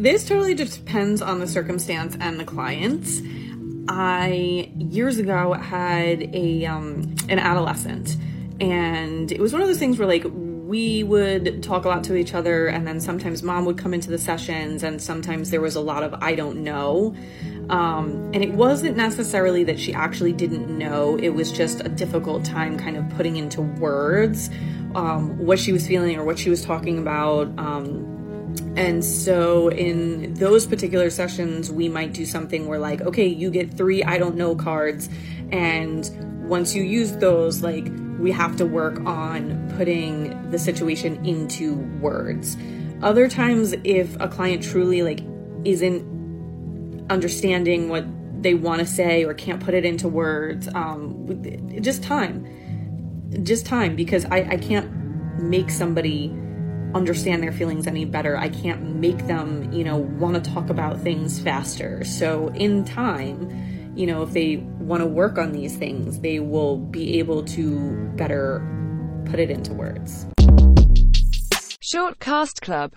this totally just depends on the circumstance and the clients. I years ago had a um, an adolescent, and it was one of those things where like we would talk a lot to each other, and then sometimes mom would come into the sessions, and sometimes there was a lot of I don't know. Um, and it wasn't necessarily that she actually didn't know, it was just a difficult time kind of putting into words um, what she was feeling or what she was talking about. Um, and so in those particular sessions, we might do something where, like, okay, you get three I don't know cards. And once you use those, like, we have to work on putting the situation into words. Other times, if a client truly, like, isn't understanding what they want to say or can't put it into words, um, just time. Just time because I, I can't make somebody understand their feelings any better. I can't make them, you know, want to talk about things faster. So, in time, you know, if they want to work on these things, they will be able to better put it into words. Short Cast Club